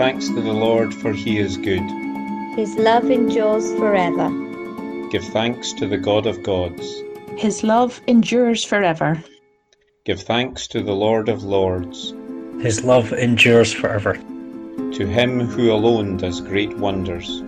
thanks to the Lord, for he is good. His love endures forever. Give thanks to the God of gods. His love endures forever. Give thanks to the Lord of lords. His love endures forever. To him who alone does great wonders.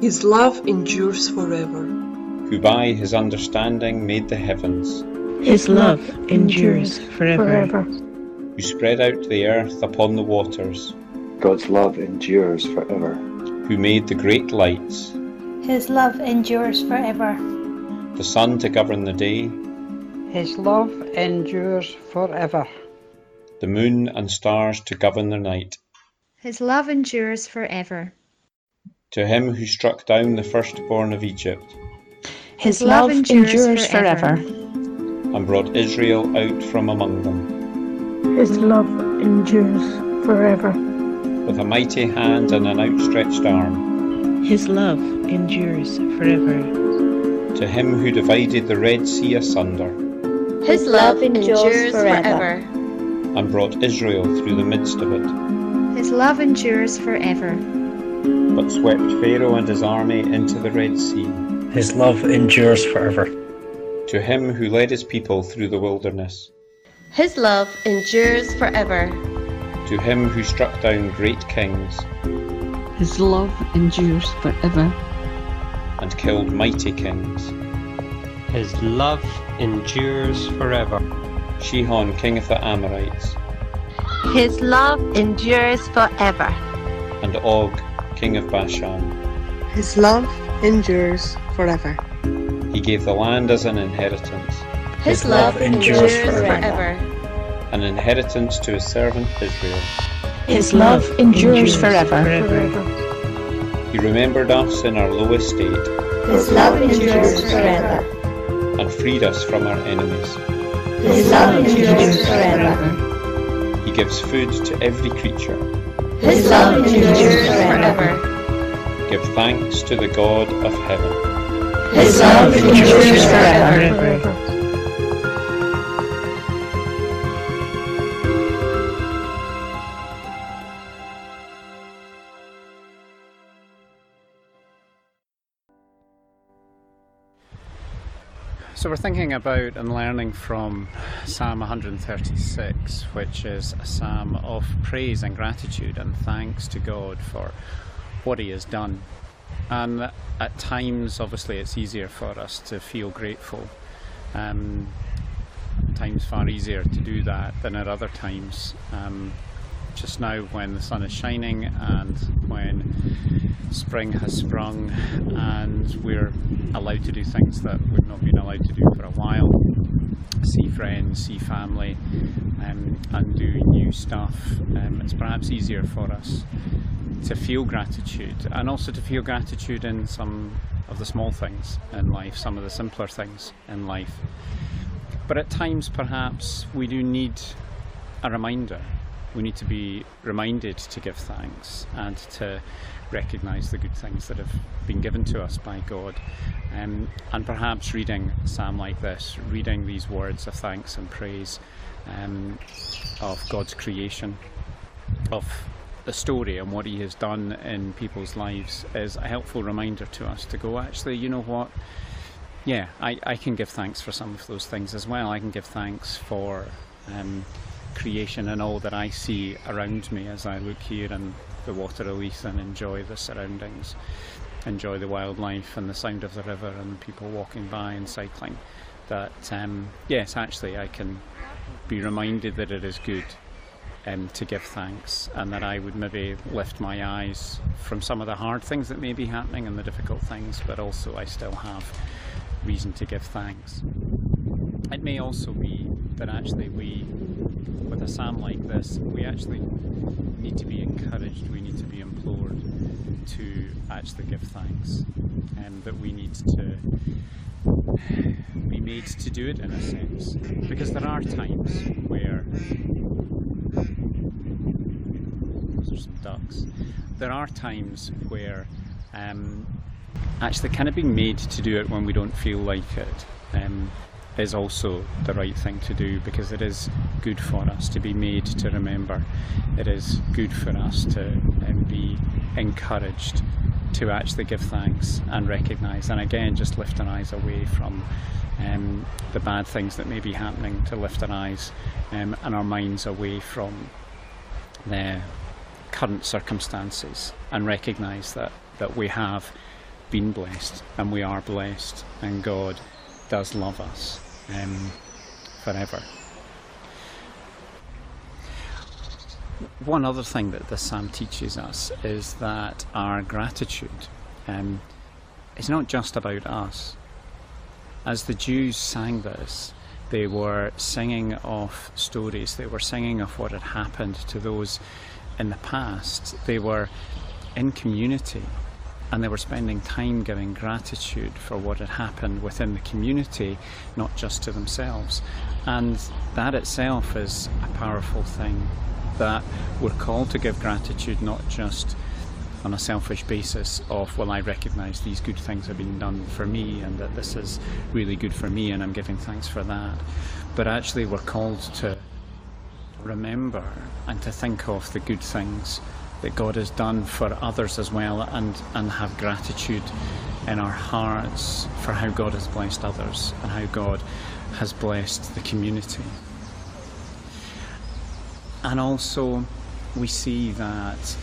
His love endures forever. Who by his understanding made the heavens. His love endures forever. Who spread out the earth upon the waters. God's love endures forever. Who made the great lights. His love endures forever. The sun to govern the day. His love endures forever. The moon and stars to govern the night. His love endures forever. To him who struck down the firstborn of Egypt. His love endures forever. And brought Israel out from among them. His love endures forever. With a mighty hand and an outstretched arm. His love endures forever. To him who divided the Red Sea asunder. His love endures forever. And brought Israel through the midst of it. His love endures forever. But swept Pharaoh and his army into the Red Sea. His love endures forever. To him who led his people through the wilderness. His love endures forever. To him who struck down great kings. His love endures forever. And killed mighty kings. His love endures forever. Sihon, king of the Amorites. His love endures forever. And Og, king of Bashan. His love endures forever. He gave the land as an inheritance. His, love, endures forever. An inheritance to his servant Israel. His love endures forever. He remembered us in our low estate. His love endures forever. And freed us from our enemies. His love endures forever. He gives food to every creature. His love endures forever. Give thanks to the God of heaven. His love endures forever. So we're thinking about and learning from Psalm 136, which is a psalm of praise and gratitude and thanks to God for what He has done. And at times, obviously, it's easier for us to feel grateful. Um, times far easier to do that than at other times. Um, just now, when the sun is shining and when spring has sprung and we're allowed to do things that we've not been allowed to do for a while see friends, see family, um, and do new stuff, um, it's perhaps easier for us to feel gratitude and also to feel gratitude in some of the small things in life, some of the simpler things in life. But at times, perhaps, we do need a reminder. We need to be reminded to give thanks and to recognise the good things that have been given to us by God. Um, and perhaps reading a psalm like this, reading these words of thanks and praise um, of God's creation, of the story and what He has done in people's lives, is a helpful reminder to us to go, actually, you know what? Yeah, I, I can give thanks for some of those things as well. I can give thanks for um, creation and all that I see around me as I look here and the water Leith and enjoy the surroundings, enjoy the wildlife and the sound of the river and people walking by and cycling. That um, yes, actually, I can be reminded that it is good um, to give thanks and that I would maybe lift my eyes from some of the hard things that may be happening and the difficult things, but also I still have reason to give thanks. It may also be that actually we, a psalm like this, we actually need to be encouraged, we need to be implored to actually give thanks, and that we need to be made to do it in a sense. Because there are times where some ducks. There are times where um, actually kind of being made to do it when we don't feel like it. Um, is also the right thing to do because it is good for us to be made to remember. It is good for us to um, be encouraged to actually give thanks and recognise, and again, just lift our eyes away from um, the bad things that may be happening, to lift our eyes um, and our minds away from the current circumstances and recognise that, that we have been blessed and we are blessed and God does love us um, forever. One other thing that this psalm teaches us is that our gratitude um, is not just about us. As the Jews sang this, they were singing of stories, they were singing of what had happened to those in the past. They were in community and they were spending time giving gratitude for what had happened within the community, not just to themselves. And that itself is a powerful thing that we're called to give gratitude not just on a selfish basis of, well, I recognise these good things have been done for me and that this is really good for me and I'm giving thanks for that. But actually, we're called to remember and to think of the good things that God has done for others as well and, and have gratitude in our hearts for how God has blessed others and how God has blessed the community. And also, we see that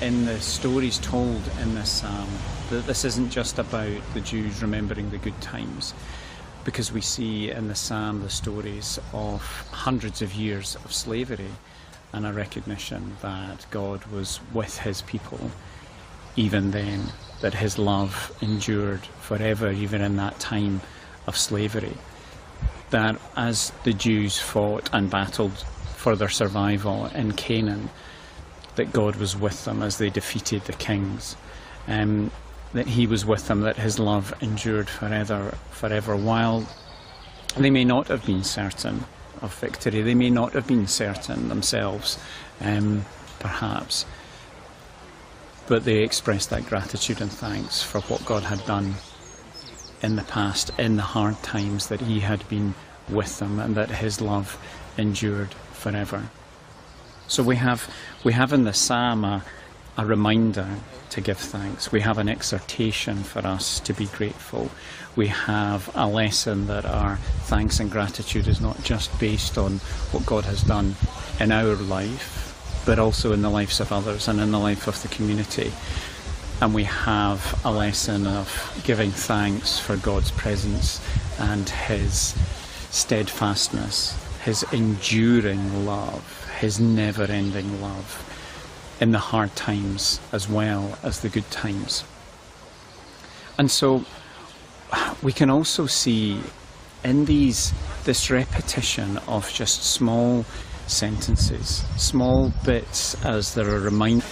in the stories told in this psalm, that this isn't just about the Jews remembering the good times, because we see in the psalm the stories of hundreds of years of slavery and a recognition that God was with his people even then, that his love endured forever, even in that time of slavery. That as the Jews fought and battled for their survival in Canaan, that God was with them as they defeated the kings. Um, that he was with them, that his love endured forever, forever, while they may not have been certain of victory. They may not have been certain themselves, um, perhaps, but they expressed that gratitude and thanks for what God had done in the past, in the hard times, that He had been with them, and that His love endured forever. So we have we have in the psalm a, a reminder to give thanks. We have an exhortation for us to be grateful. We have a lesson that our thanks and gratitude is not just based on what God has done in our life, but also in the lives of others and in the life of the community. And we have a lesson of giving thanks for God's presence and His steadfastness, His enduring love, His never ending love in the hard times as well as the good times. And so we can also see in these this repetition of just small sentences, small bits as they're a reminder.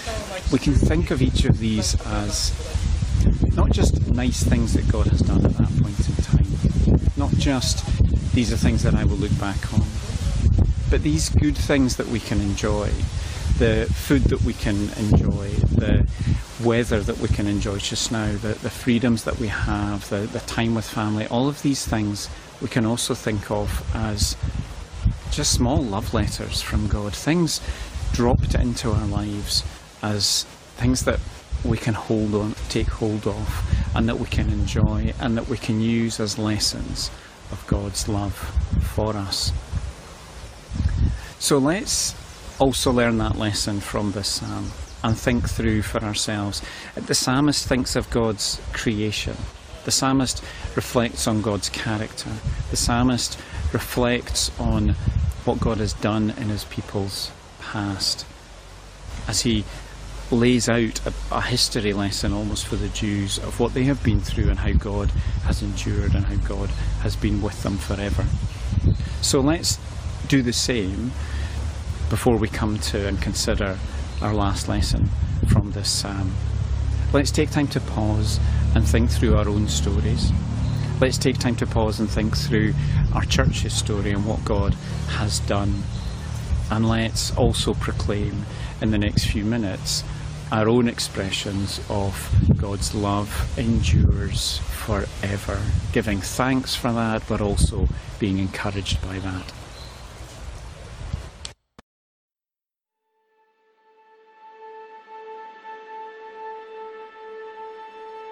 We can think of each of these as not just nice things that God has done at that point in time, not just these are things that I will look back on, but these good things that we can enjoy the food that we can enjoy, the weather that we can enjoy just now, the, the freedoms that we have, the, the time with family, all of these things we can also think of as just small love letters from God, things dropped into our lives as things that we can hold on, take hold of, and that we can enjoy, and that we can use as lessons of God's love for us. So let's also learn that lesson from this psalm and think through for ourselves. The psalmist thinks of God's creation. The psalmist reflects on God's character. The psalmist reflects on what God has done in his people's past. As he lays out a, a, history lesson almost for the Jews of what they have been through and how God has endured and how God has been with them forever. So let's do the same before we come to and consider our last lesson from this psalm. Let's take time to pause and think through our own stories. Let's take time to pause and think through our church's story and what God has done. And let's also proclaim in the next few minutes our own expressions of God's love endures forever. Giving thanks for that, but also being encouraged by that.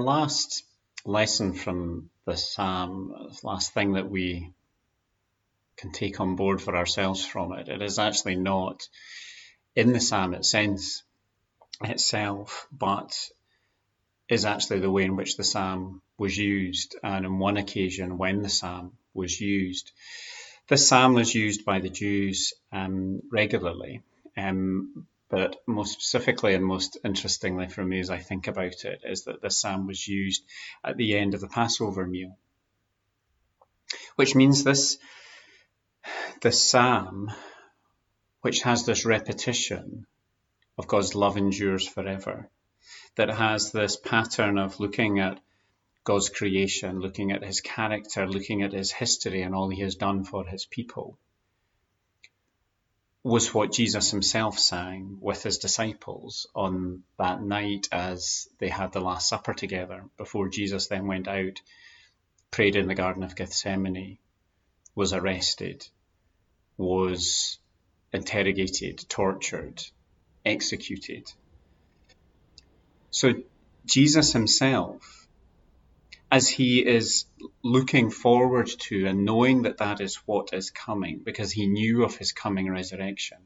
Our last lesson from the psalm, last thing that we can take on board for ourselves from it, it is actually not in the psalm itself, itself, but is actually the way in which the psalm was used, and on one occasion when the psalm was used. This psalm was used by the Jews um, regularly, um, but most specifically and most interestingly for me as I think about it is that this psalm was used at the end of the Passover meal. Which means this, this psalm, which has this repetition of God's love endures forever, that has this pattern of looking at God's creation, looking at his character, looking at his history and all he has done for his people was what Jesus himself sang with his disciples on that night as they had the Last Supper together before Jesus then went out, prayed in the Garden of Gethsemane, was arrested, was interrogated, tortured, executed. So Jesus himself as he is looking forward to and knowing that that is what is coming because he knew of his coming resurrection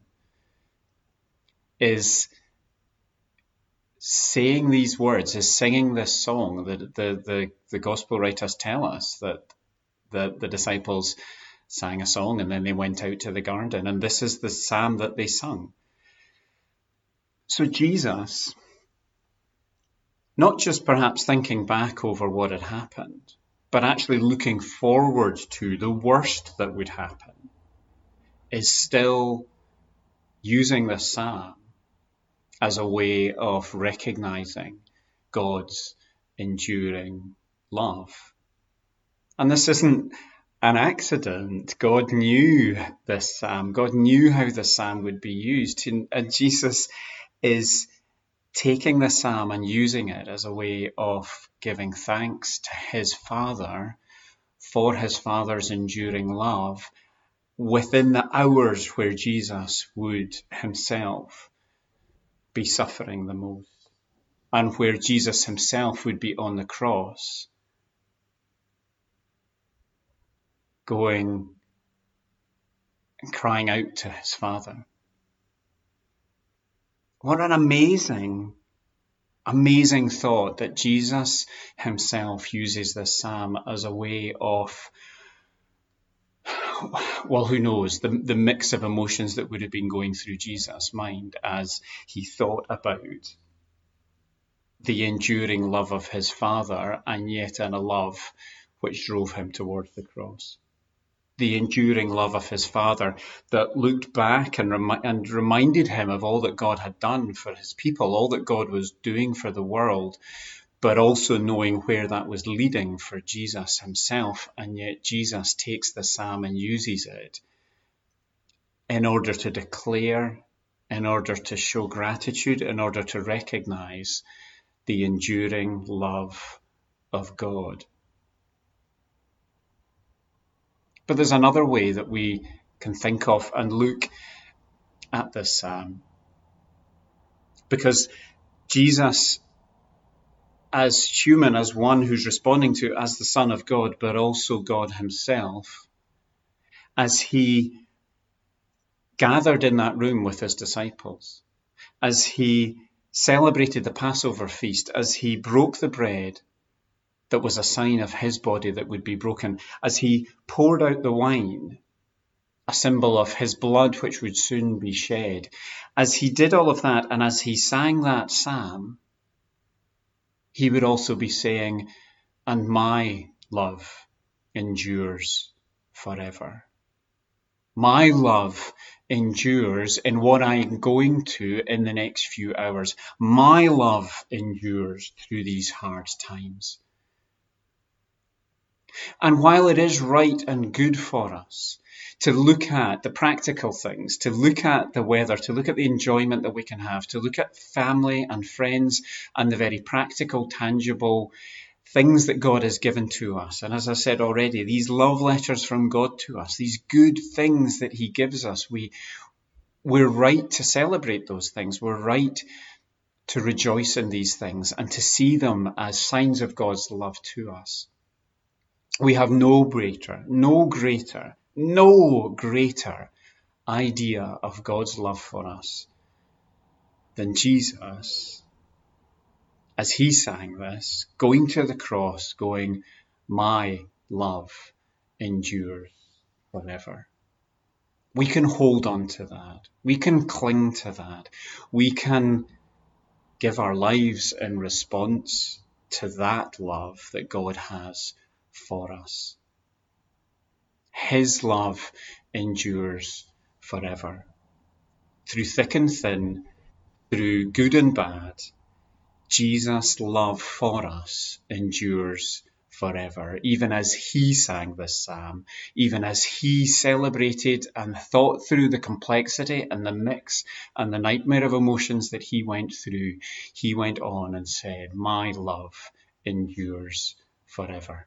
is saying these words is singing this song that the, the, the gospel writers tell us that the, the disciples sang a song and then they went out to the garden. And this is the psalm that they sung. So jesus not just perhaps thinking back over what had happened, but actually looking forward to the worst that would happen, is still using the psalm as a way of recognizing God's enduring love. And this isn't an accident. God knew this psalm. God knew how the psalm would be used. And Jesus is taking the psalm and using it as a way of giving thanks to his Father for his Father's enduring love within the hours where Jesus would himself be suffering the most and where Jesus himself would be on the cross going and crying out to his Father. What an amazing, amazing thought that Jesus himself uses this psalm as a way of, well, who knows, the, the mix of emotions that would have been going through Jesus' mind as he thought about the enduring love of his Father and yet in a love which drove him towards the cross the enduring love of his father that looked back and, and reminded him of all that God had done for his people, all that God was doing for the world, but also knowing where that was leading for Jesus himself. And yet Jesus takes the psalm and uses it in order to declare, in order to show gratitude, in order to recognize the enduring love of God. But there's another way that we can think of and look at this psalm. Because Jesus, as human, as one who's responding to as the Son of God, but also God Himself, as He gathered in that room with His disciples, as He celebrated the Passover feast, as He broke the bread that was a sign of his body that would be broken, as he poured out the wine, a symbol of his blood which would soon be shed. As he did all of that, and as he sang that psalm, he would also be saying, And my love endures forever. My love endures in what I am going to in the next few hours. My love endures through these hard times. And while it is right and good for us to look at the practical things, to look at the weather, to look at the enjoyment that we can have, to look at family and friends and the very practical, tangible things that God has given to us. And as I said already, these love letters from God to us, these good things that He gives us, we, we're right to celebrate those things. We're right to rejoice in these things and to see them as signs of God's love to us we have no greater, no greater, no greater idea of God's love for us than Jesus as he sang this, going to the cross, going, My love endures forever. We can hold on to that. We can cling to that. We can give our lives in response to that love that God has for us. His love endures forever. Through thick and thin, through good and bad, Jesus' love for us endures forever. Even as he sang this psalm, even as he celebrated and thought through the complexity and the mix and the nightmare of emotions that he went through, he went on and said, My love endures forever.